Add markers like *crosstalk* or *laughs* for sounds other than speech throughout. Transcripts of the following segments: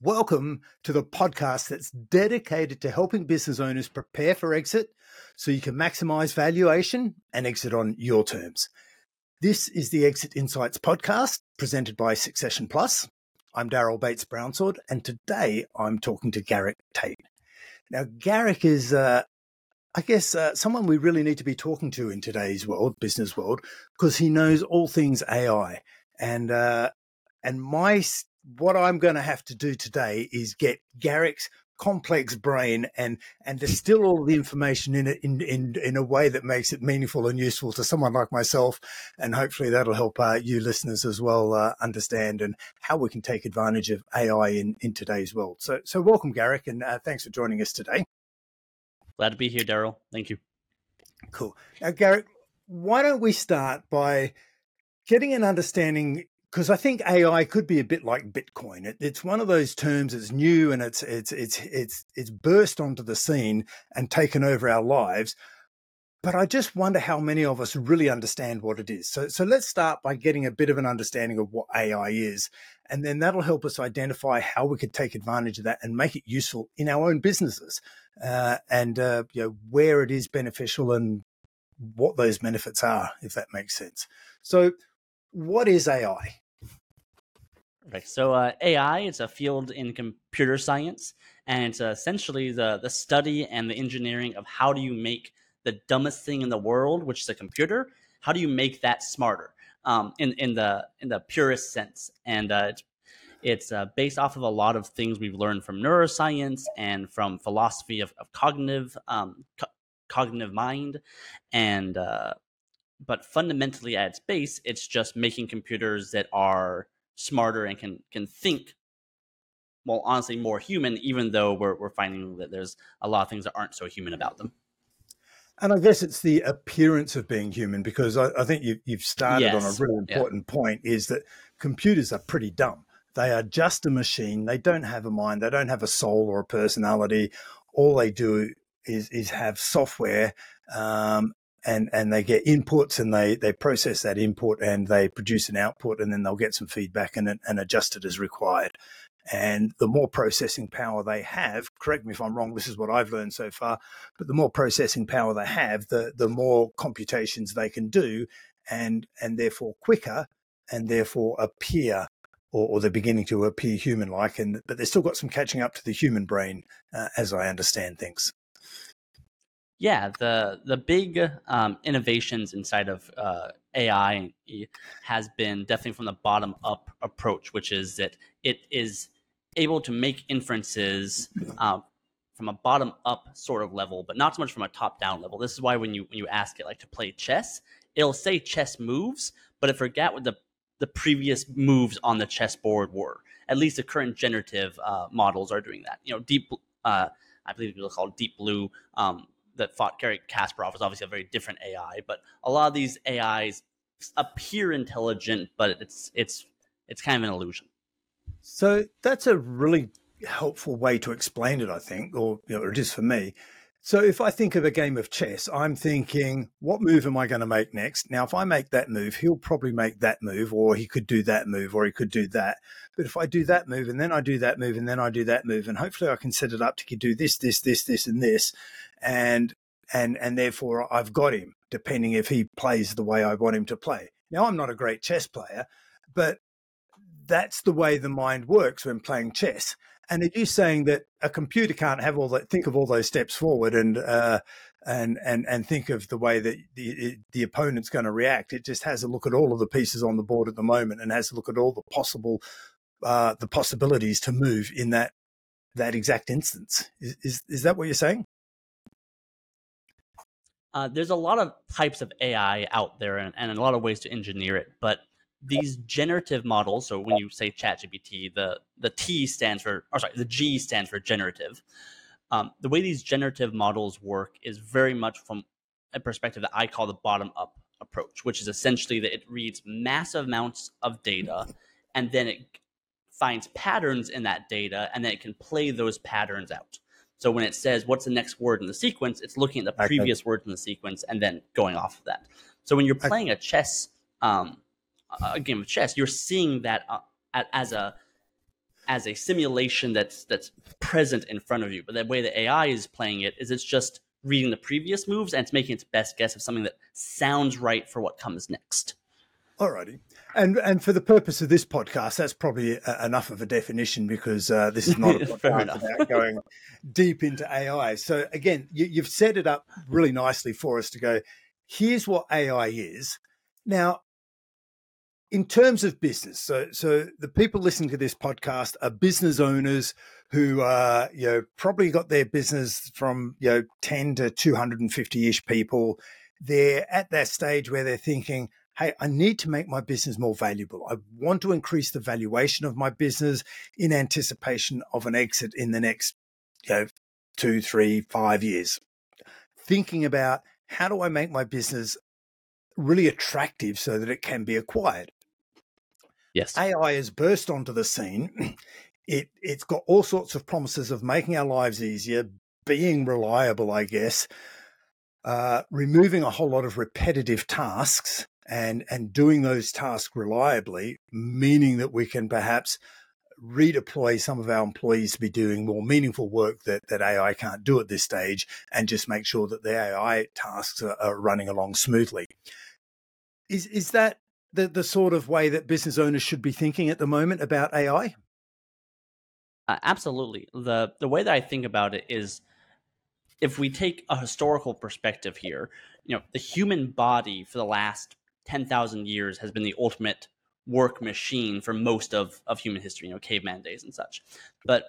Welcome to the podcast that's dedicated to helping business owners prepare for exit so you can maximize valuation and exit on your terms. This is the Exit Insights podcast presented by Succession Plus. I'm Daryl Bates Brownsword, and today I'm talking to Garik Tate. Now, Garik is, uh, I guess, uh, someone we really need to be talking to in today's world, business world, because he knows all things AI. And uh, and my what I'm going to have to do today is get Garik's complex brain and and distill all the information in it in, in in a way that makes it meaningful and useful to someone like myself and hopefully that'll help uh, you listeners as well uh, understand and how we can take advantage of AI in in today's world. So so welcome Garik and uh, thanks for joining us today. Glad to be here Daryl. Thank you. Cool. Now Garik why don't we start by getting an understanding because I think AI could be a bit like Bitcoin. It, it's one of those terms that's new and it's it's it's it's it's burst onto the scene and taken over our lives. But I just wonder how many of us really understand what it is. So so let's start by getting a bit of an understanding of what AI is, and then that'll help us identify how we could take advantage of that and make it useful in our own businesses, uh, and uh, you know where it is beneficial and what those benefits are, if that makes sense. So what is AI? Right. So uh, AI is a field in computer science, and it's essentially the the study and the engineering of how do you make the dumbest thing in the world, which is a computer, how do you make that smarter um, in in the in the purest sense? And uh, it's it's uh, based off of a lot of things we've learned from neuroscience and from philosophy of, of cognitive um, co- cognitive mind, and uh, but fundamentally at its base, it's just making computers that are smarter and can can think well honestly more human even though we're, we're finding that there's a lot of things that aren't so human about them. And i guess it's the appearance of being human because i, I think you, have started yes. on a really important yeah. point is that computers are pretty dumb. They are just a machine. They don't have a mind. They don't have a soul or a personality. All they do is is have software um, and and they get inputs and they they process that input and they produce an output and then they'll get some feedback and and adjust it as required. And the more processing power they have, correct me if I'm wrong, this is what I've learned so far, but the more processing power they have, the the more computations they can do and and therefore quicker and therefore appear or, or they're beginning to appear human like and but they've still got some catching up to the human brain uh, as I understand things. Yeah, the the big um, innovations inside of uh, AI has been definitely from the bottom up approach, which is that it is able to make inferences uh, from a bottom up sort of level, but not so much from a top down level. This is why when you when you ask it like to play chess, it'll say chess moves, but it forgot what the the previous moves on the chessboard were. At least the current generative uh, models are doing that. You know, deep. Uh, I believe it's called Deep Blue. Um, that fought Garry Kasparov was obviously a very different AI, but a lot of these AIs appear intelligent, but it's it's it's kind of an illusion. So that's a really helpful way to explain it, I think, or you know, it is for me. So if I think of a game of chess, I'm thinking, what move am I going to make next? Now, if I make that move, he'll probably make that move, or he could do that move, or he could do that. But if I do that move, and then I do that move, and then I do that move, and hopefully I can set it up to do this, this, this, this, and this, and and and therefore I've got him, depending if he plays the way I want him to play. Now I'm not a great chess player, but that's the way the mind works when playing chess. And are you saying that a computer can't have all that, think of all those steps forward and uh, and and and think of the way that the the opponent's going to react? It just has a look at all of the pieces on the board at the moment and has a look at all the possible uh, the possibilities to move in that that exact instance. Is, is is that what you're saying? Uh, there's a lot of types of AI out there and, and a lot of ways to engineer it, but these generative models. So when you say ChatGPT, the the T stands for, or sorry, the G stands for generative. Um, the way these generative models work is very much from a perspective that I call the bottom up approach, which is essentially that it reads massive amounts of data and then it finds patterns in that data and then it can play those patterns out. So when it says what's the next word in the sequence, it's looking at the previous okay. word in the sequence and then going off of that. So when you're playing a chess um, a game of chess, you're seeing that uh, as a as a simulation that's that's present in front of you. But the way the AI is playing it is it's just reading the previous moves and it's making its best guess of something that sounds right for what comes next. Alrighty, and and for the purpose of this podcast, that's probably a, enough of a definition because uh, this is not a *laughs* podcast about going deep into AI. So again, you, you've set it up really nicely for us to go. Here's what AI is. Now, in terms of business, so so the people listening to this podcast are business owners who uh, you know probably got their business from you know ten to two hundred and fifty ish people. They're at that stage where they're thinking, "Hey, I need to make my business more valuable. I want to increase the valuation of my business in anticipation of an exit in the next you know two, three, five years." Thinking about how do I make my business really attractive so that it can be acquired. Yes. AI has burst onto the scene. *clears throat* It it's got all sorts of promises of making our lives easier, being reliable, I guess, uh, removing a whole lot of repetitive tasks and and doing those tasks reliably, meaning that we can perhaps redeploy some of our employees to be doing more meaningful work that, that AI can't do at this stage and just make sure that the AI tasks are, are running along smoothly. Is is that the, the sort of way that business owners should be thinking at the moment about AI? Uh, absolutely. The the way that I think about it is if we take a historical perspective here, you know, the human body for the last 10,000 years has been the ultimate work machine for most of, of human history, you know, caveman days and such. But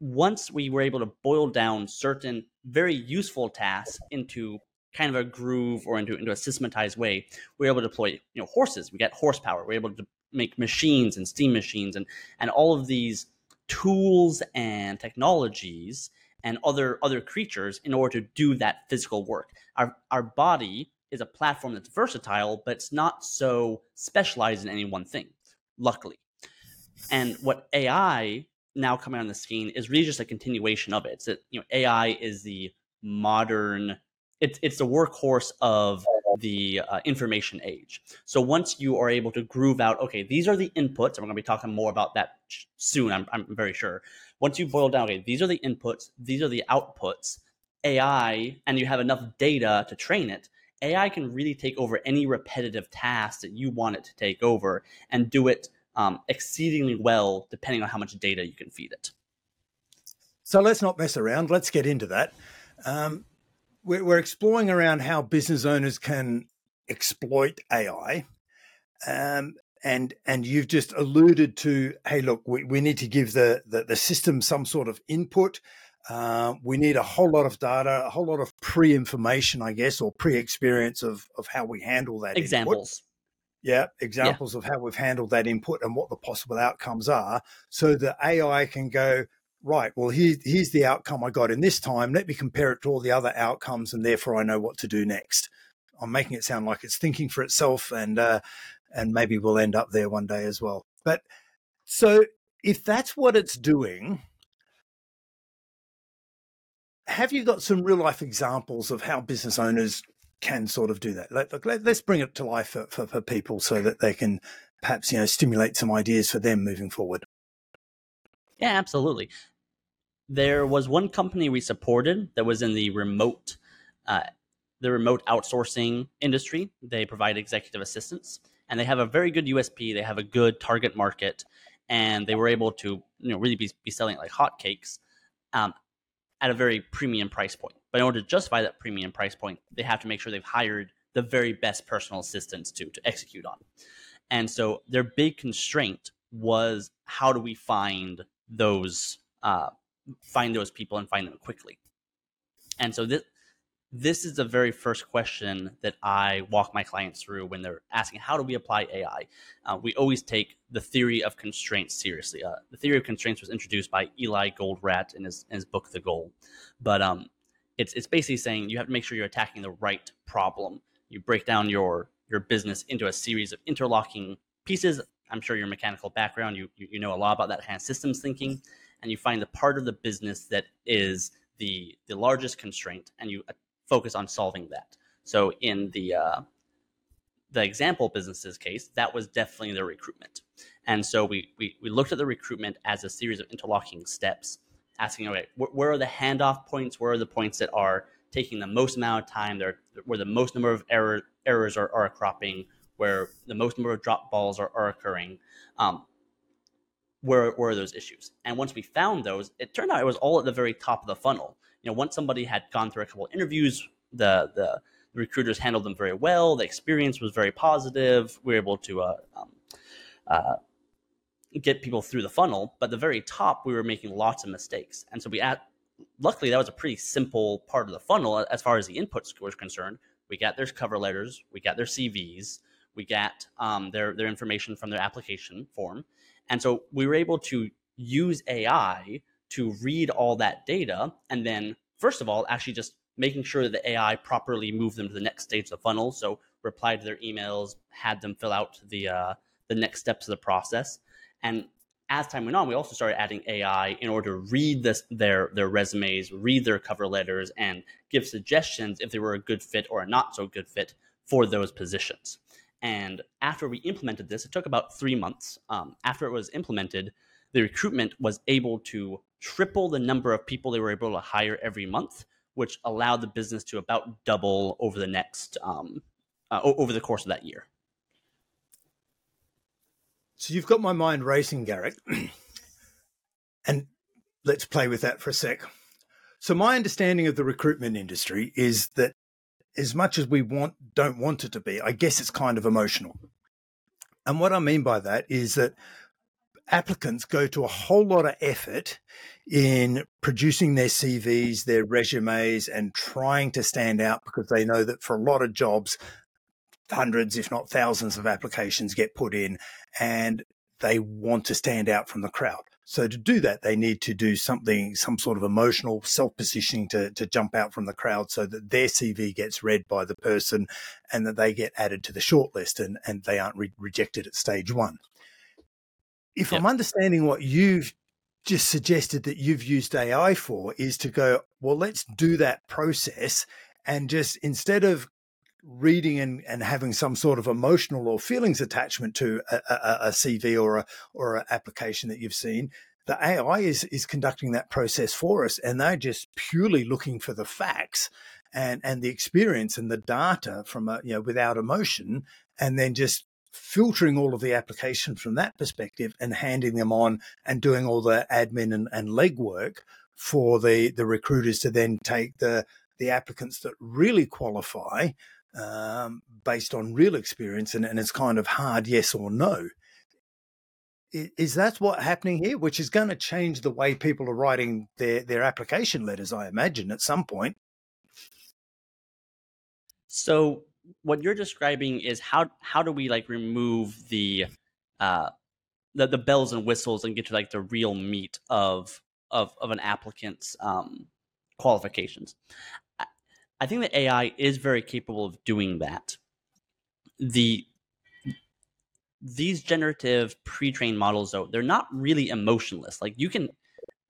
once we were able to boil down certain very useful tasks into kind of a groove or into, into a systematized way, we are able to deploy, you know, horses. We get horsepower. We're able to make machines and steam machines and, and all of these tools and technologies and other other creatures in order to do that physical work. Our our body is a platform that's versatile, but it's not so specialized in any one thing, luckily. And what AI now coming on the scene is really just a continuation of it. That you know AI is the modern it's it's the workhorse of the uh, information age. So once you are able to groove out, okay, these are the inputs, and we're going to be talking more about that soon. I'm I'm very sure. Once you boil down, okay, these are the inputs, these are the outputs. AI, and you have enough data to train it. AI can really take over any repetitive task that you want it to take over and do it um, exceedingly well, depending on how much data you can feed it. So let's not mess around. Let's get into that. Um, we're, we're exploring around how business owners can exploit AI. Um, and and you've just alluded to, hey, look, we, we need to give the, the, the system some sort of input. Uh, we need a whole lot of data, a whole lot of pre-information, I guess, or pre-experience of of how we handle that. Examples. Input. Yeah, examples yeah. of how we've handled that input and what the possible outcomes are, so the AI can go, right, well, here, here's the outcome I got in this time. Let me compare it to all the other outcomes, and therefore I know what to do next. I'm making it sound like it's thinking for itself, and uh, and maybe we'll end up there one day as well. But so if that's what it's doing, have you got some real life examples of how business owners can sort of do that? Let, let, us bring it to life for, for, for people so that they can perhaps you know stimulate some ideas for them moving forward. Yeah, absolutely. There was one company we supported that was in the remote, uh, the remote outsourcing industry. They provide executive assistance, and they have a very good USP. They have a good target market, and they were able to, you know, really be, be selling like hotcakes um, at a very premium price point. But in order to justify that premium price point, they have to make sure they've hired the very best personal assistants to to execute on. And so their big constraint was how do we find those uh, find those people and find them quickly. And so this this is the very first question that I walk my clients through when they're asking how do we apply AI. Uh, we always take the theory of constraints seriously. Uh, the theory of constraints was introduced by Eli Goldratt in his, in his book The Goal, but um, it's it's basically saying you have to make sure you're attacking the right problem. You break down your your business into a series of interlocking pieces I'm sure your mechanical background, you, you, know a lot about that kind of systems thinking, and you find the part of the business that is the the largest constraint, and you uh, focus on solving that. So in the uh, the example businesses case, that was definitely the recruitment, And so we, we, we looked at the recruitment as a series of interlocking steps, asking, okay, wh- where are the handoff points? Where are the points that are taking the most amount of time, there, where the most number of error, errors are, are cropping, where the most number of drop balls are, are occurring? Um, where, are those issues? And once we found those, it turned out it was all at the very top of the funnel. You know, once somebody had gone through a couple of interviews, the, the, the recruiters handled them very well. The experience was very positive. We were able to uh, um, uh, get people through the funnel. But the very top, we were making lots of mistakes. And so we at, luckily that was a pretty simple part of the funnel as far as the input score is concerned. We got their cover letters, we got their CVs, we got um, their their information from their application form, and so we were able to use AI to read all that data and then first of all actually just making sure that the AI properly moved them to the next stage of the funnel. So replied to their emails, had them fill out the uh, the next steps of the process, and as time went on, we also started adding AI in order to read this, their their resumes, read their cover letters, and give suggestions if they were a good fit or a not so good fit for those positions. And after we implemented this, it took about three months. Um, after it was implemented, the recruitment was able to triple the number of people they were able to hire every month, which allowed the business to about double over the next um, uh, over the course of that year. So you've got my mind racing, Garik. *clears throat* and let's play with that for a sec. So my understanding of the recruitment industry is that as much as we want don't want it to be, I guess it's kind of emotional. And what I mean by that is that applicants go to a whole lot of effort in producing their CVs, their resumes, and trying to stand out because they know that for a lot of jobs, hundreds, if not thousands, of applications get put in, and they want to stand out from the crowd. So to do that, they need to do something, some sort of emotional self-positioning to, to jump out from the crowd so that their CV gets read by the person and that they get added to the shortlist and, and they aren't re- rejected at stage one. If yep. I'm understanding what you've just suggested that you've used AI for is to go, well, let's do that process and just instead of reading and, and having some sort of emotional or feelings attachment to a, a, a CV or a or an application that you've seen, the AI is is conducting that process for us, and they're just purely looking for the facts and and the experience and the data from a you know without emotion, and then just filtering all of the application from that perspective and handing them on and doing all the admin and, and legwork for the the recruiters to then take the the applicants that really qualify um, based on real experience, and, and it's kind of hard yes or no. Is that what's happening here, which is going to change the way people are writing their, their application letters, I imagine, at some point? So, what you're describing is how how do we like remove the uh, the, the bells and whistles and get to like the real meat of of of an applicant's um, qualifications. I think that AI is very capable of doing that. The these generative pre-trained models though they're not really emotionless. Like you can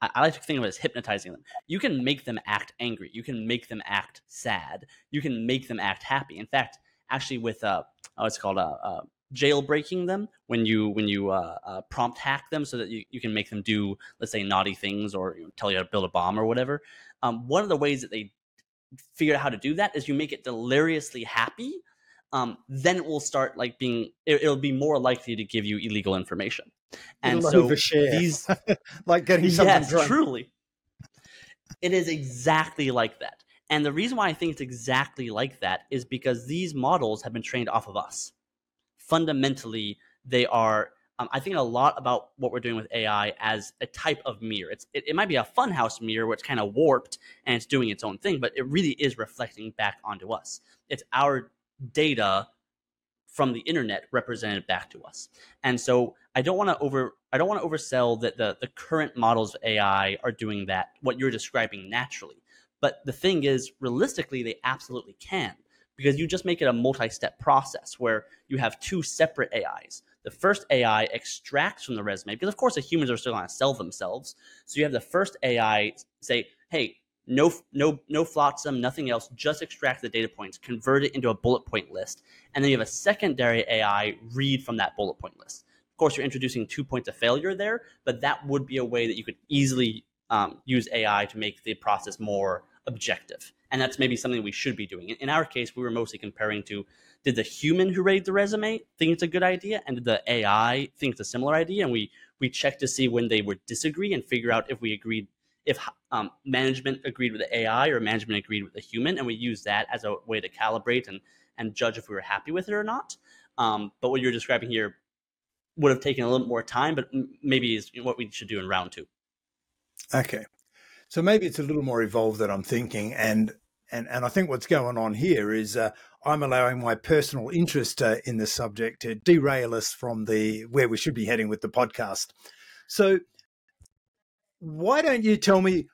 I, I like to think of it as hypnotizing them. You can make them act angry. You can make them act sad. You can make them act happy. In fact actually with uh oh, it's called uh, uh jailbreaking them when you when you uh, uh, prompt hack them so that you, you can make them do let's say naughty things or you know, tell you how to build a bomb or whatever. Um, one of the ways that they figure out how to do that is you make it deliriously happy um, then it will start like being it, will be more likely to give you illegal information. And It'll so these *laughs* like getting something yes drunk. truly. It is exactly like that. And the reason why i think it's exactly like that is because these models have been trained off of us. Fundamentally they are um, I think a lot about what we're doing with AI as a type of mirror. It's it, it might be a funhouse mirror where it's kind of warped and it's doing its own thing, but it really is reflecting back onto us. It's our data from the internet represented back to us. And so I don't want to over I don't want to oversell that the the current models of AI are doing that what you're describing naturally. But the thing is realistically they absolutely can because you just make it a multi-step process where you have two separate AIs the first AI extracts from the resume because, of course, the humans are still going to sell themselves. So you have the first AI say, "Hey, no, no, no flotsam, nothing else. Just extract the data points, convert it into a bullet point list, and then you have a secondary AI read from that bullet point list. Of course, you're introducing two points of failure there, but that would be a way that you could easily um, use AI to make the process more objective. And that's maybe something we should be doing. In our case, we were mostly comparing to did the human who rated the resume think it's a good idea, and did the AI think it's a similar idea? And we we checked to see when they would disagree and figure out if we agreed if um, management agreed with the AI or management agreed with the human, and we use that as a way to calibrate and and judge if we were happy with it or not. Um, but what you're describing here would have taken a little more time, but maybe is what we should do in round two. Okay, so maybe it's a little more evolved than I'm thinking, and and and I think what's going on here is uh, I'm allowing my personal interest uh, in the subject to derail us from the where we should be heading with the podcast. So why don't you tell me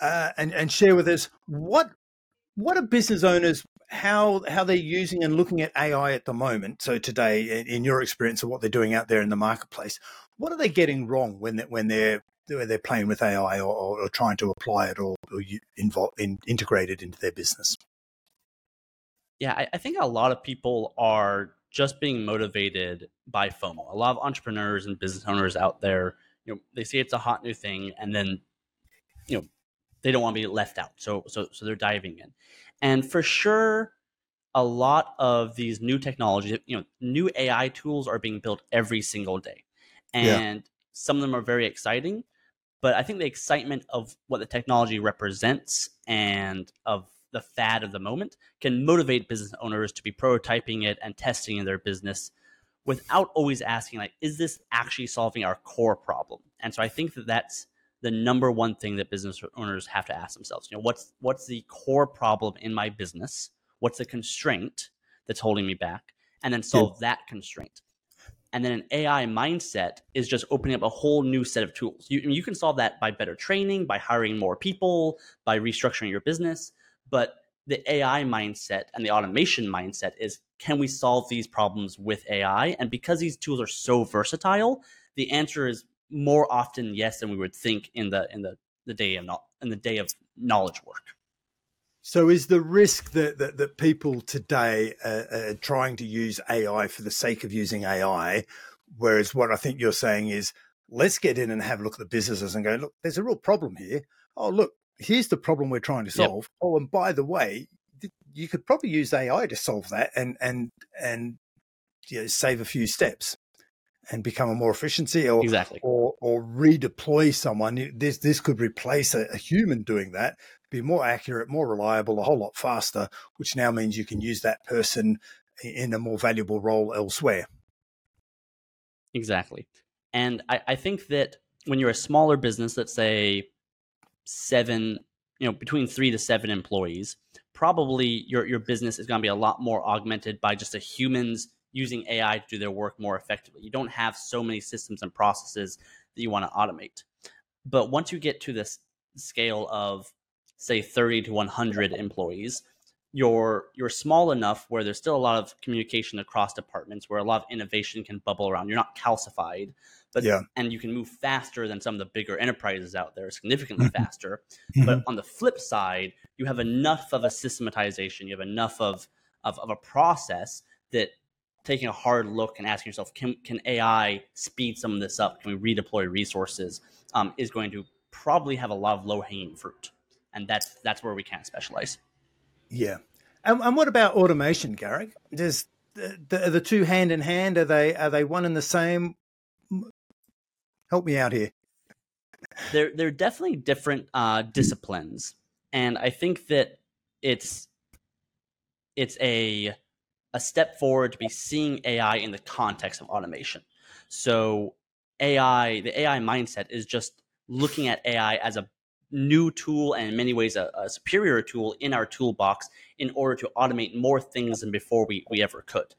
uh, and and share with us what what are business owners how how they're using and looking at AI at the moment? So today, in, in your experience of what they're doing out there in the marketplace, what are they getting wrong when they, when they're they're playing with AI or, or, or trying to apply it or, or involve, in, integrate it into their business? Yeah, I, I think a lot of people are just being motivated by FOMO. A lot of entrepreneurs and business owners out there you know they see it's a hot new thing and then you know they don't want to be left out so so so they're diving in and for sure a lot of these new technologies you know new ai tools are being built every single day and yeah. some of them are very exciting but i think the excitement of what the technology represents and of the fad of the moment can motivate business owners to be prototyping it and testing in their business without always asking like is this actually solving our core problem? And so i think that that's the number one thing that business owners have to ask themselves. You know what's what's the core problem in my business? What's the constraint that's holding me back? And then solve yeah. that constraint and then an ai mindset is just opening up a whole new set of tools you, you can solve that by better training by hiring more people by restructuring your business but the AI mindset and the automation mindset is can we solve these problems with AI? And because these tools are so versatile, the answer is more often yes than we would think in the in the, the day of in the day of knowledge work. So, is the risk that that, that people today are, are trying to use AI for the sake of using AI, whereas what I think you're saying is let's get in and have a look at the businesses and go, look, there's a real problem here. Oh, look, here's the problem we're trying to solve. Yep. Oh, and by the way, you could probably use AI to solve that and and and you know, save a few steps and become a more efficiency or exactly or or redeploy someone. This this could replace a, a human doing that, be more accurate, more reliable, a whole lot faster, which now means you can use that person in a more valuable role elsewhere. Exactly. And I, I think that when you're a smaller business, let's say seven, you know, between three to seven employees, probably your your business is going to be a lot more augmented by just a humans using AI to do their work more effectively. You don't have so many systems and processes that you want to automate. But once you get to this scale of say 30 to 100 employees, you're you're small enough where there's still a lot of communication across departments where a lot of innovation can bubble around. You're not calcified, but yeah. and you can move faster than some of the bigger enterprises out there, significantly mm-hmm. faster. Mm-hmm. But on the flip side, you have enough of a systematization, you have enough of of, of a process that taking a hard look and asking yourself, can can AI speed some of this up? Can we redeploy resources? Um, is going to probably have a lot of low hanging fruit, and that's that's where we can't specialize. Yeah. And, and what about automation, Garik? Does the, the, the two hand in hand? Are they are they one and the same? Help me out here. They're they're definitely different uh, disciplines, and I think that it's it's a a step forward to be seeing AI in the context of automation. So AI, the AI mindset is just looking at AI as a new tool and in many ways a, a, superior tool in our toolbox in order to automate more things than before we, we ever could.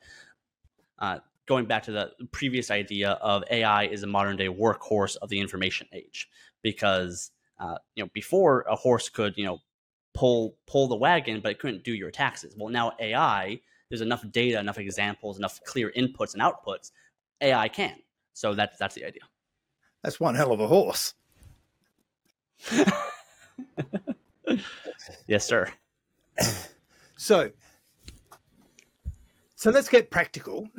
Uh, going back to the previous idea of AI is a modern day workhorse of the information age, because uh, you know before a horse could you know pull pull the wagon, but it couldn't do your taxes. Well, now AI, there's enough data, enough examples, enough clear inputs and outputs. AI can. So that's that's the idea. That's one hell of a horse. *laughs* yes, sir. So, so let's get practical.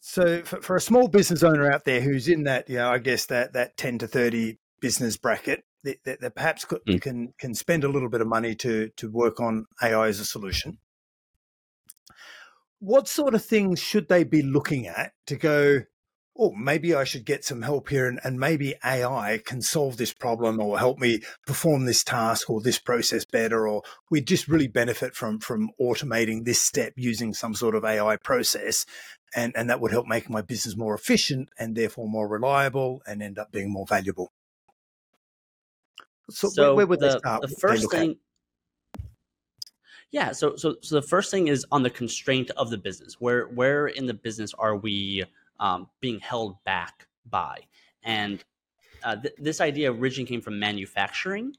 So for, for a small business owner out there who's in that, you know, I guess that that ten to thirty business bracket, that, that, that perhaps could, mm. can can spend a little bit of money to to work on AI as a solution. What sort of things should they be looking at to go? Oh, maybe I should get some help here and, and maybe AI can solve this problem or help me perform this task or this process better, or we just really benefit from from automating this step using some sort of AI process. And, and that would help make my business more efficient and therefore more reliable and end up being more valuable. So, so where, where, would the, they start? The first thing, yeah. So, so, so the first thing is on the constraint of the business. Where, where in the business are we um, being held back by. And uh, th- this idea originally came from manufacturing,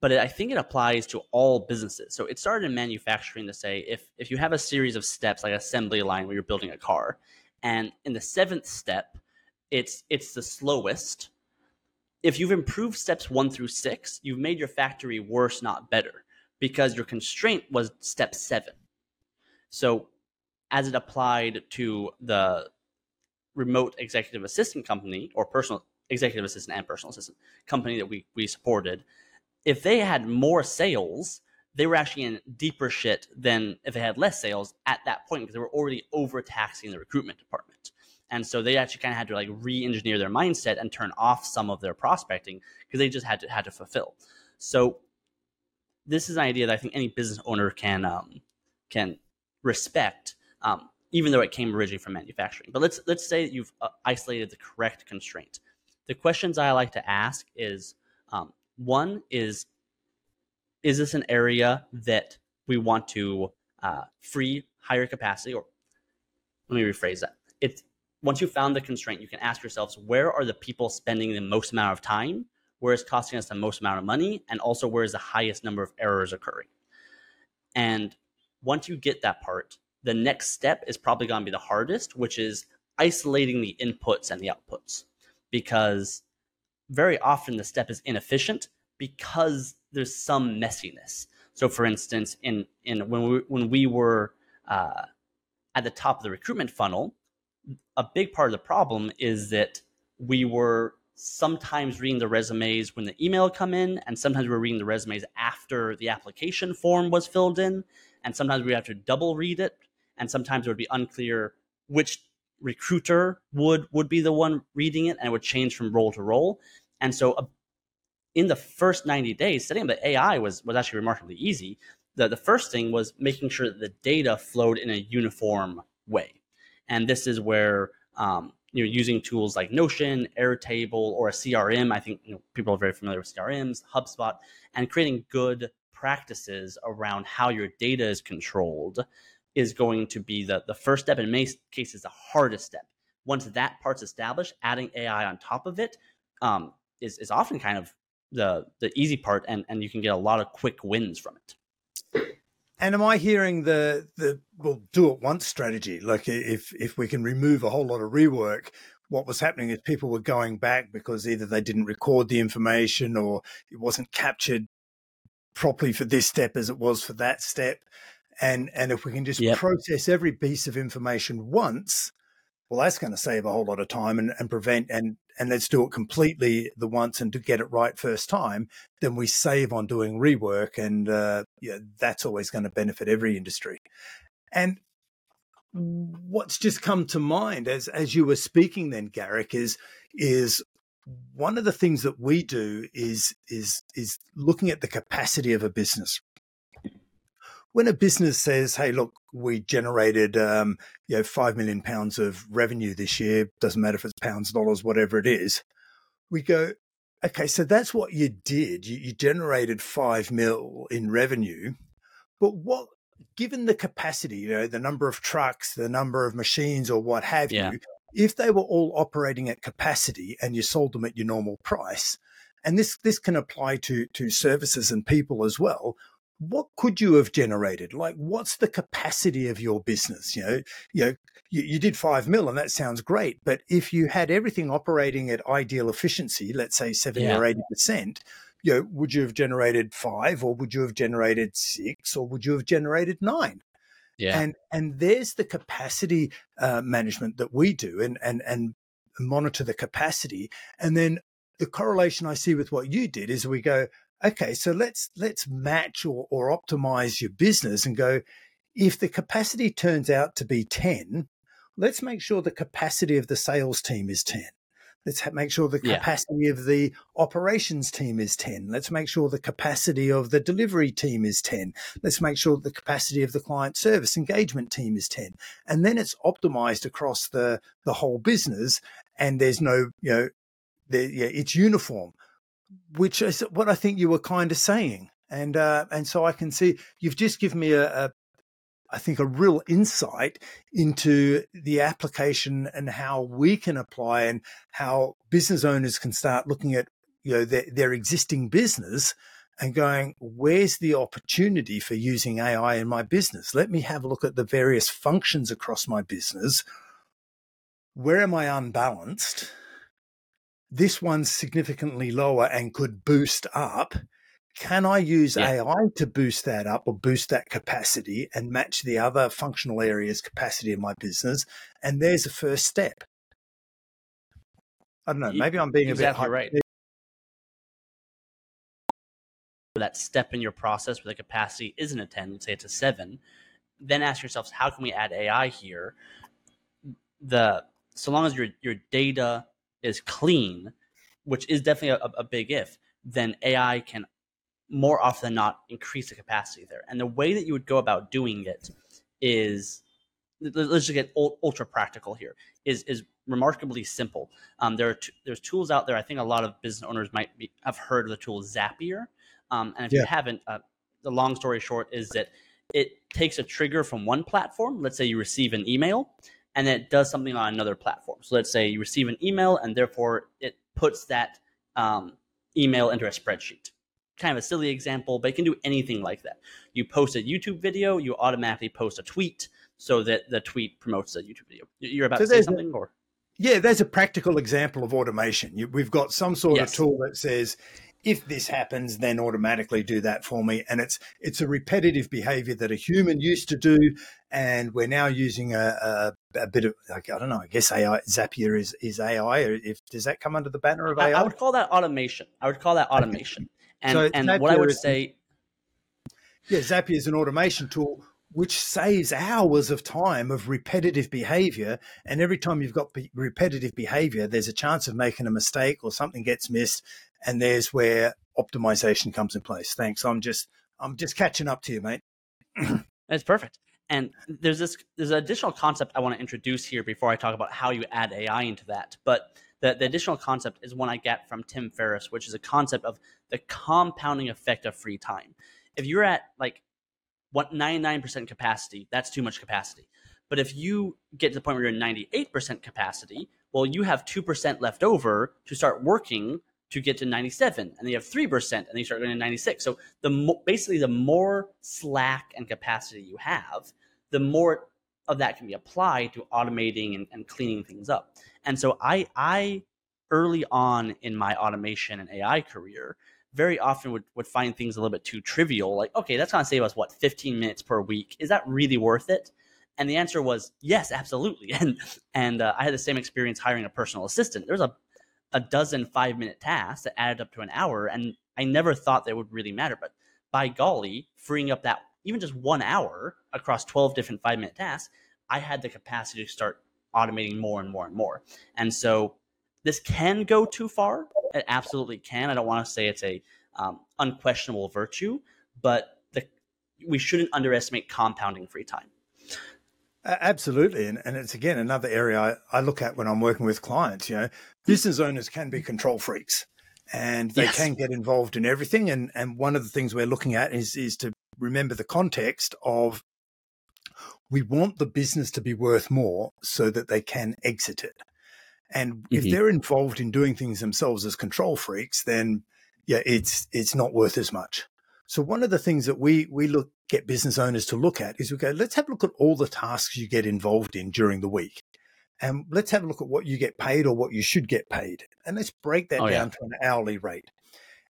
but it, I think it applies to all businesses. So it started in manufacturing to say if if you have a series of steps like assembly line where you're building a car, and in the seventh step, it's it's the slowest. If you've improved steps one through six, you've made your factory worse, not better, because your constraint was step seven. So as it applied to the remote executive assistant company or personal executive assistant and personal assistant company that we we supported, if they had more sales, they were actually in deeper shit than if they had less sales at that point because they were already overtaxing the recruitment department. And so they actually kind of had to like re-engineer their mindset and turn off some of their prospecting because they just had to had to fulfill. So this is an idea that I think any business owner can um, can respect. Um, even though it came originally from manufacturing. But let's let's say you've uh, isolated the correct constraint. The questions I like to ask is um, one is is this an area that we want to uh, free higher capacity or let me rephrase that it's once you found the constraint you can ask yourselves where are the people spending the most amount of time where is costing us the most amount of money and also where is the highest number of errors occurring and once you get that part the next step is probably going to be the hardest, which is isolating the inputs and the outputs. Because very often the step is inefficient because there's some messiness. So, for instance, in in when we when we were uh, at the top of the recruitment funnel, a big part of the problem is that we were sometimes reading the resumes when the email come in, and sometimes we we're reading the resumes after the application form was filled in, and sometimes we have to double read it and sometimes it would be unclear which recruiter would would be the one reading it and it would change from role to role. And so uh, in the first 90 days setting up the ai was was actually remarkably easy. The, the first thing was making sure that the data flowed in a uniform way. And this is where um, you know using tools like notion airtable or a crm i think you know, people are very familiar with crms hubspot and creating good practices around how your data is controlled is going to be the, the first step, in many cases, the hardest step. Once that part's established, adding AI on top of it um, is is often kind of the the easy part, and and you can get a lot of quick wins from it. And am I hearing the the well do it once strategy? Like if if we can remove a whole lot of rework, what was happening is people were going back because either they didn't record the information or it wasn't captured properly for this step as it was for that step and and if we can just yep. process every piece of information once well that's going to save a whole lot of time and, and prevent and and let's do it completely the once and to get it right first time then we save on doing rework and uh, yeah that's always going to benefit every industry and what's just come to mind as as you were speaking then Garik is is one of the things that we do is is is looking at the capacity of a business when a business says, "Hey, look, we generated um, you know five million pounds of revenue this year," doesn't matter if it's pounds, dollars, whatever it is, we go, "Okay, so that's what you did. You, you generated five mil in revenue, but what?" Given the capacity, you know, the number of trucks, the number of machines, or what have yeah. you, if they were all operating at capacity and you sold them at your normal price, and this this can apply to to services and people as well what could you have generated? Like, what's the capacity of your business? You know, you know, you, you, did five mil, and that sounds great. But if you had everything operating at ideal efficiency, let's say seventy yeah. or eighty percent, you know, would you have generated five, or would you have generated six, or would you have generated nine? Yeah. And and there's the capacity uh, management that we do and and and monitor the capacity. And then the correlation I see with what you did is we go, okay, so let's let's match or, or optimize your business and go, if the capacity turns out to be 10, let's make sure the capacity of the sales team is 10. Let's ha- make sure the Yeah. capacity of the operations team is 10. Let's make sure the capacity of the delivery team is 10. Let's make sure the capacity of the client service engagement team is 10. And then it's optimized across the, the whole business. And there's no, you know, the, yeah, it's uniform, which is what I think you were kind of saying. And, uh, and so I can see you've just given me a, a I think, a real insight into the application and how we can apply and how business owners can start looking at you know their, their existing business and going, where's the opportunity for using AI in my business? Let me have a look at the various functions across my business. Where am I unbalanced? This one's significantly lower and could boost up can I use Yeah. AI to boost that up or boost that capacity and match the other functional areas capacity in my business? And there's a first step. I don't know. You- Maybe I'm being exactly a bit right. that step in your process where the capacity isn't a 10, let's say it's a 7, then ask yourselves, how can we add AI here? The so long as your your data is clean, which is definitely a, a big if, then AI can more often than not increase the capacity there. And the way that you would go about doing it is let- let's just get ultra practical here is is remarkably simple. Um, there are t- there's tools out there. I think a lot of business owners might be, have heard of the tool Zapier. Um, and if you haven't, uh, the long story short is that it takes a trigger from one platform. Let's say you receive an email, and then it does something on another platform. So let's say you receive an email, and therefore it puts that um, email into a spreadsheet. Kind of a silly example, but it can do anything like that. You post a YouTube video, you automatically post a tweet so that the tweet promotes the YouTube video. You're about So to say something, or Yeah, there's a practical example of automation. You, we've got some sort Yes. of tool that says, if this happens, then automatically do that for me. And it's it's a repetitive behavior that a human used to do, and we're now using a, a, a bit of like I don't know. I guess AI Zapier is is AI. Or if does that come under the banner of AI? I would call that automation. I would call that automation. And *laughs* So and what I would is- say, Yeah, Zapier is an automation tool which saves hours of time of repetitive behavior. And every time you've got be- repetitive behavior, there's a chance of making a mistake or something gets missed. And there's where optimization comes in place. Thanks. I'm just I'm just catching up to you, mate. It's perfect. And there's this there's an additional concept I want to introduce here before I talk about how you add AI into that. But the, the additional concept is one I get from Tim Ferriss, which is a concept of the compounding effect of free time. If you're at like what 99% capacity, that's too much capacity. But if you get to the point where you're 98% capacity, well, you have 2% left over to start working to get to 97 and then you have 3% and then you start going to 96 so the mo- basically the more slack and capacity you have the more of that can be applied to automating and, and cleaning things up. And so i i early on in my automation and ai career very often would, would find things a little bit too trivial like okay that's going to save us what 15 minutes per week? Is that really worth it? And the answer was yes absolutely. *laughs* And and uh, i had the same experience hiring a personal assistant. There's a a dozen five minute tasks that added up to an hour and i never thought they would really matter but by golly freeing up that even just one hour across 12 different five minute tasks i had the capacity to start automating more and more and more. And so this can go too far. It absolutely can. I don't want to say it's a um, unquestionable virtue but the, we shouldn't underestimate compounding free time Absolutely. And, and it's again another area I, I look at when I'm working with clients. You know, business owners can be control freaks and they Yes. can get involved in everything. And, and one of the things we're looking at is, is to remember the context of we want the business to be worth more so that they can exit it. And if Mhm. they're involved in doing things themselves as control freaks, then yeah, it's it's not worth as much. So one of the things that we we look get business owners to look at is we go, let's have a look at all the tasks you get involved in during the week. And let's have a look at what you get paid or what you should get paid. And let's break that Oh, yeah. down to an hourly rate.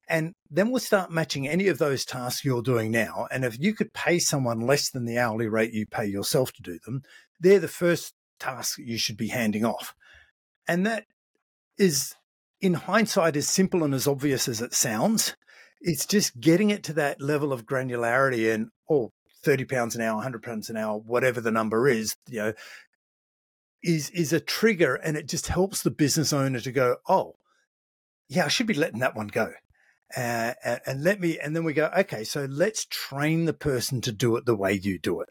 And then we'll start matching any of those tasks you're doing now. And if you could pay someone less than the hourly rate you pay yourself to do them, they're the first task you should be handing off. And that is, in hindsight, as simple and as obvious as it sounds. It's just getting it to that level of granularity and, oh, 30 pounds an hour, 100 pounds an hour, whatever the number is, you know, is is a trigger and it just helps the business owner to go, oh, yeah, I should be letting that one go. Uh, and let me, and then we go, okay, so let's train the person to do it the way you do it.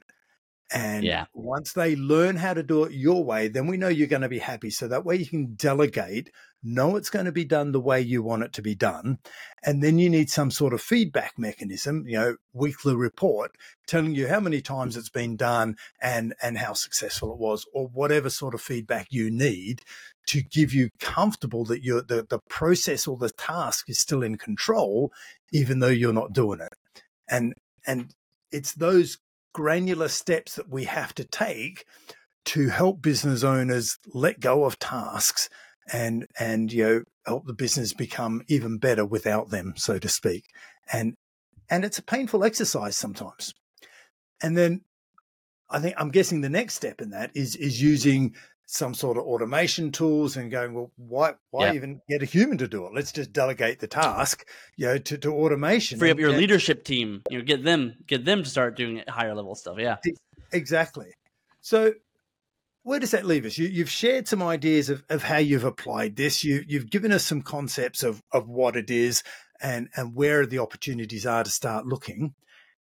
And yeah. once they learn how to do it your way, then we know you're going to be happy. So that way you can delegate, know it's going to be done the way you want it to be done. And then you need some sort of feedback mechanism, you know, weekly report telling you how many times it's been done and, and how successful it was, or whatever sort of feedback you need to give you comfortable that you're the, the process or the task is still in control, even though you're not doing it. And and it's those granular steps that we have to take to help business owners let go of tasks and and you know help the business become even better without them so to speak and and it's a painful exercise sometimes and then i think i'm guessing the next step in that is is using some sort of automation tools and going, well, why why yeah. even get a human to do it? Let's just delegate the task, you know, to, to automation. Free up your and, leadership team, you know, get them get them to start doing higher level stuff. Yeah. Exactly. So where does that leave us? You, have shared some ideas of, of how you've applied this. You, you've given us some concepts of, of what it is and, and where the opportunities are to start looking.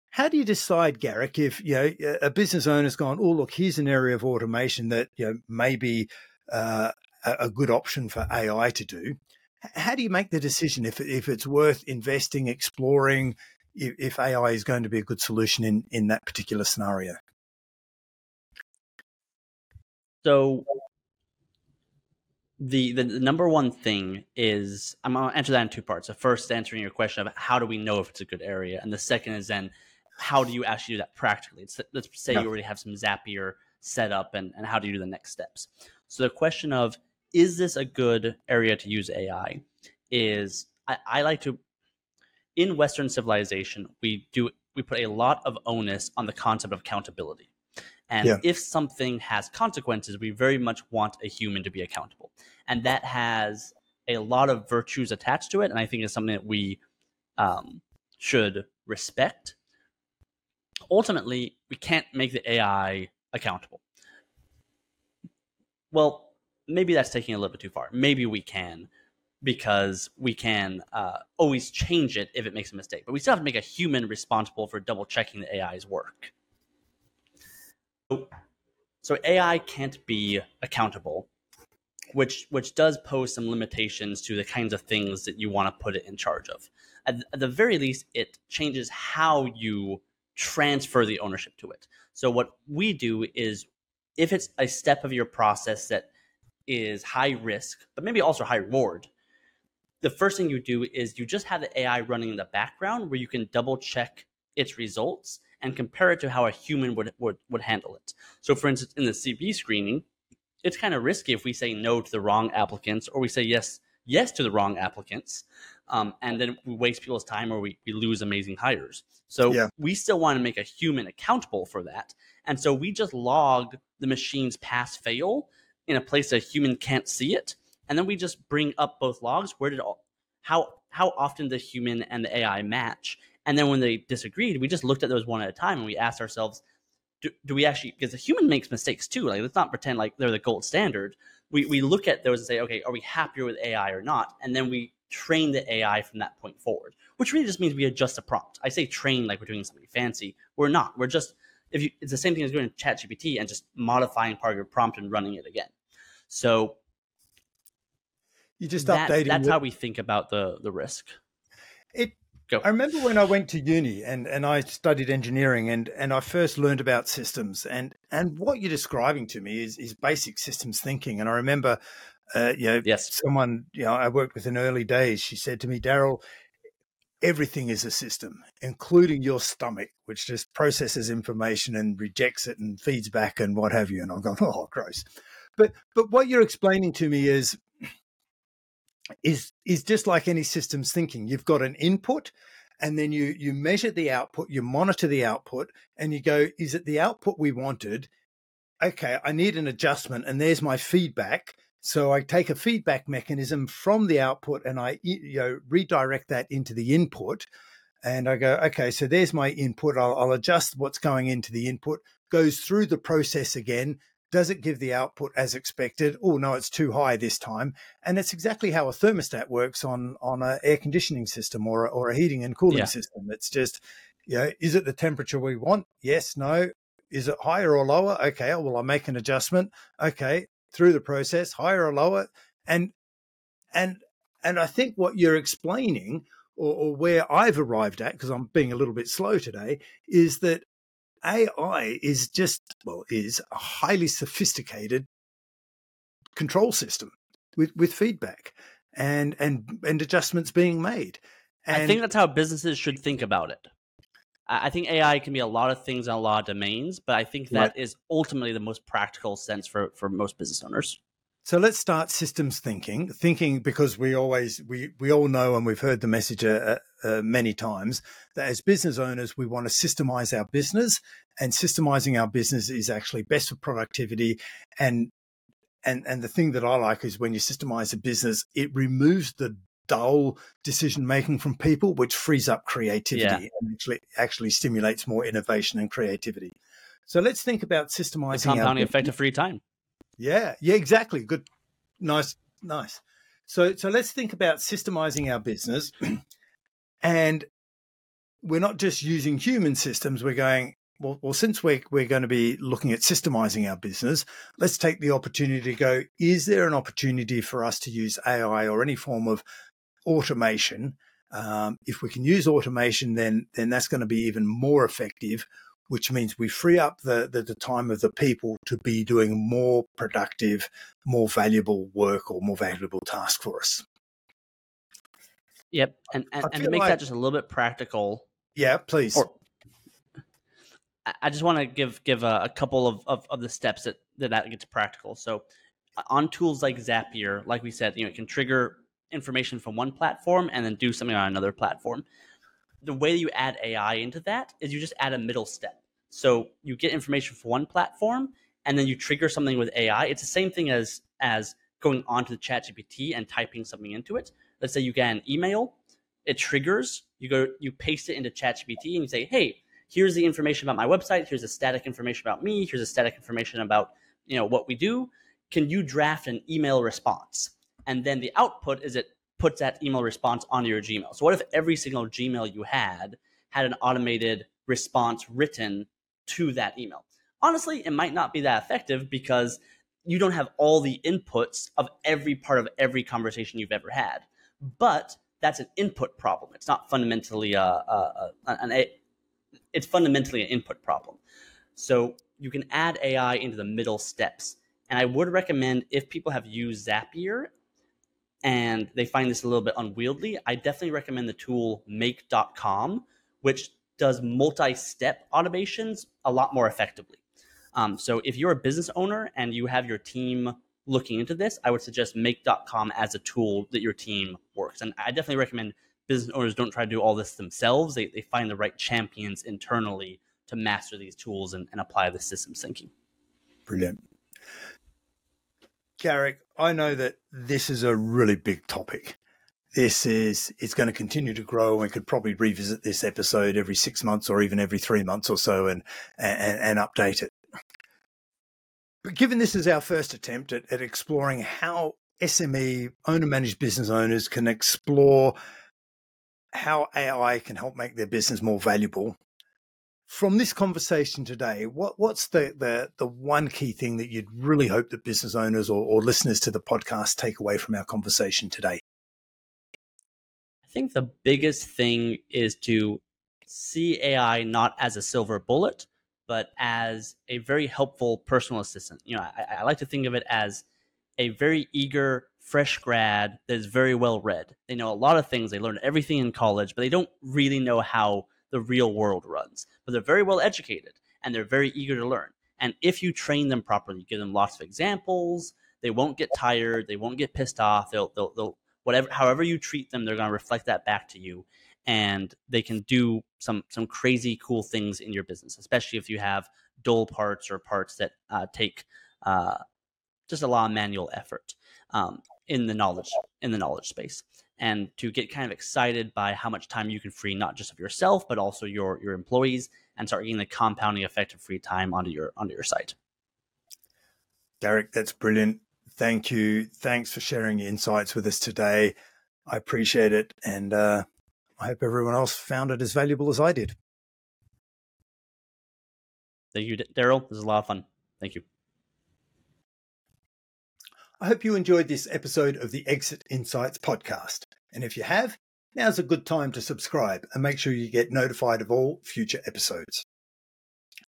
How do you decide, Garik, if you know a business owner's gone, oh look, here's an area of automation that you know may be uh, a good option for AI to do? How do you make the decision if if it's worth investing, exploring, if, if AI is going to be a good solution in in that particular scenario? So the, the number one thing is I'm gonna answer that in two parts. The first answering your question of how do we know if it's a good area, and the second is then how do you actually do that practically? Let's, let's say yeah. you already have some Zapier set up and, and how do you do the next steps? So the question of is this a good area to use AI is I, I like to in Western civilization, we do we put a lot of onus on the concept of accountability. And yeah. if something has consequences, we very much want a human to be accountable. And that has a lot of virtues attached to it. And I think it's something that we um, should respect ultimately we can't make the AI accountable. Well, maybe that's taking a little bit too far. Maybe we can because we can uh, always change it if it makes a mistake, but we still have to make a human responsible for double checking the AI's work. So AI can't be accountable, which which does pose some limitations to the kinds of things that you want to put it in charge of. At, at the very least, it changes how you transfer the ownership to it. So what we do is if it's a step of your process that is high risk, but maybe also high reward, the first thing you do is you just have the AI running in the background where you can double check its results and compare it to how a human would, would, would handle it. So for instance, in the CV screening, it's kind of risky if we say no to the wrong applicants or we say yes, yes to the wrong applicants um, and then we waste people's time or we, we lose amazing hires. So yeah. we still want to make a human accountable for that. And so we just log the machine's pass fail in a place a human can't see it. And then we just bring up both logs. Where did all, how, how often the human and the AI match? And then when they disagreed, we just looked at those one at a time and we asked ourselves, do, do we actually, because a human makes mistakes too. Like, let's not pretend like they're the gold standard. We, we look at those and say, okay, are we happier with AI or not? And then we train the AI from that point forward, which really just means we adjust a prompt. I say train like we're doing something fancy. We're not. We're just if you it's the same thing as doing ChatGPT and just modifying part of your prompt and running it again. So you just that, updating. That's how we think about the the risk. Go. I remember when I went to uni and, and I studied engineering and, and I first learned about systems and, and what you're describing to me is, is basic systems thinking. And I remember uh, you know, yes. someone you know I worked with in early days. She said to me, Daryl, everything is a system, including your stomach, which just processes information and rejects it and feeds back and what have you. And I'm going, *laughs* oh, gross. But but what you're explaining to me is is is just like any systems thinking. You've got an input and then you you measure the output, you monitor the output and you go is it the output we wanted? Okay, I need an adjustment and there's my feedback. So I take a feedback mechanism from the output and I you know redirect that into the input and I go, okay, so there's my input. I'll, I'll, adjust what's going into the input, goes through the process again, does it give the output as expected? Oh no, it's too high this time. And it's exactly how a thermostat works on on an air conditioning system or a, or a heating and cooling yeah. system. It's just, you know, is it the temperature we want? Yes, no. Is it higher or lower? Okay, oh, well I make an adjustment. Okay, through the process, higher or lower, and and and I think what you're explaining, or, or where I've arrived at, because I'm being a little bit slow today, is that AI is just, well, is a highly sophisticated control system with, with feedback and, and, and adjustments being made. And I think that's how businesses should think about it. I think AI can be a lot of things in a lot of domains, but I think that right. is ultimately the most practical sense for, for most business owners. So let's start systems thinking. Thinking because we always we we all know and we've heard the message uh, uh, many times that as business owners we want to systemize our business, and systemizing our business is actually best for productivity. And and and the thing that I like is when you systemize a business, it removes the dull decision making from people, which frees up creativity yeah. and actually actually stimulates more innovation and creativity. So let's think about systemizing. The compounding effect of free time. Yeah, yeah, exactly. Good, nice, nice. So, so let's think about systemizing our business, *clears throat* and we're not just using human systems. We're going well. Well, since we're we're going to be looking at systemizing our business, let's take the opportunity to go. Is there an opportunity for us to use AI or any form of automation? Um, if we can use automation, then then that's going to be even more effective which means we free up the, the, the, time of the people to be doing more productive, more valuable work or more valuable task for us. Yep. And, and, and to make like, that just a little bit practical. Yeah, please. Or, I just want to give give a, a couple of, of, of, the steps that, that that gets practical. So uh, on tools like Zapier, like we said, you know, it can trigger information from one platform and then do something on another platform. The way you add AI into that is you just add a middle step. So you get information from one platform and then you trigger something with AI. It's the same thing as as going onto the ChatGPT and typing something into it. Let's say you get an email, it triggers, you go you paste it into ChatGPT and you say, hey, here's the information about my website, here's the static information about me, here's the static information about you know what we do. Can you draft an email response? And then the output is it puts that email response onto your Gmail. So what if every single Gmail you had had an automated response written to that email. Honestly, it might not be that effective because you don't have all the inputs of every part of every conversation you've ever had. But that's an input problem. It's not fundamentally a, a, a an a, it's fundamentally an input problem. So you can add AI into the middle steps. And I would recommend if people have used Zapier and they find this a little bit unwieldy, I definitely recommend the tool make.com, which does multi-step automations a lot more effectively. Um, so if you're a business owner and you have your team looking into this, I would suggest make.com as a tool that your team works. And I definitely recommend business owners don't try to do all this themselves. They, they find the right champions internally to master these tools and, and apply the systems thinking. Brilliant. Garik, I know that this is a really big topic this is it's going to continue to grow. We could probably revisit this episode every six months or even every three months or so and and, and update it. But given this is our first attempt at, at exploring how SME owner managed business owners can explore how AI can help make their business more valuable. From this conversation today, what, what's the, the, the one key thing that you'd really hope that business owners or, or listeners to the podcast take away from our conversation today? I think the biggest thing is to see AI not as a silver bullet, but as a very helpful personal assistant. You know, I, I like to think of it as a very eager, fresh grad that is very well read. They know a lot of things. They learn everything in college, but they don't really know how the real world runs. But they're very well educated and they're very eager to learn. And if you train them properly, you give them lots of examples, they won't get tired, they won't get pissed off, they'll, they'll, they'll whatever however you treat them they're going to reflect that back to you and they can do some some crazy cool things in your business especially if you have dull parts or parts that uh, take uh, just a lot of manual effort um, in the knowledge in the knowledge space and to get kind of excited by how much time you can free not just of yourself but also your your employees and start getting the compounding effect of free time onto your onto your site Garik, that's brilliant. Thank you. Thanks for sharing your insights with us today. I appreciate it. And uh, I hope everyone else found it as valuable as I did. Thank you, Daryl. This is a lot of fun. Thank you. I hope you enjoyed this episode of the Exit Insights podcast. And if you have, now's a good time to subscribe and make sure you get notified of all future episodes.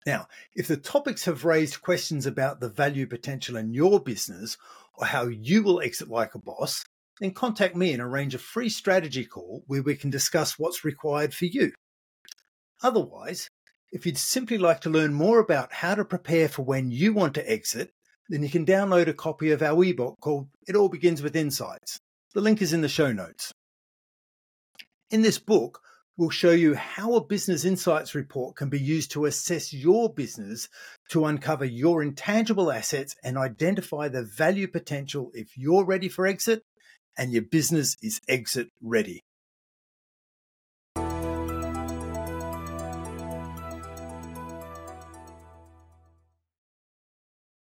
Now, if the topics have raised questions about the value potential in your business or how you will exit like a boss, then contact me and arrange a free strategy call where we can discuss what's required for you. Otherwise, if you'd simply like to learn more about how to prepare for when you want to exit, then you can download a copy of our ebook called It All Begins with Insights. The link is in the show notes. In this book, we'll show you how a business insights report can be used to assess your business to uncover your intangible assets and identify the value potential if you're ready for exit and your business is exit ready.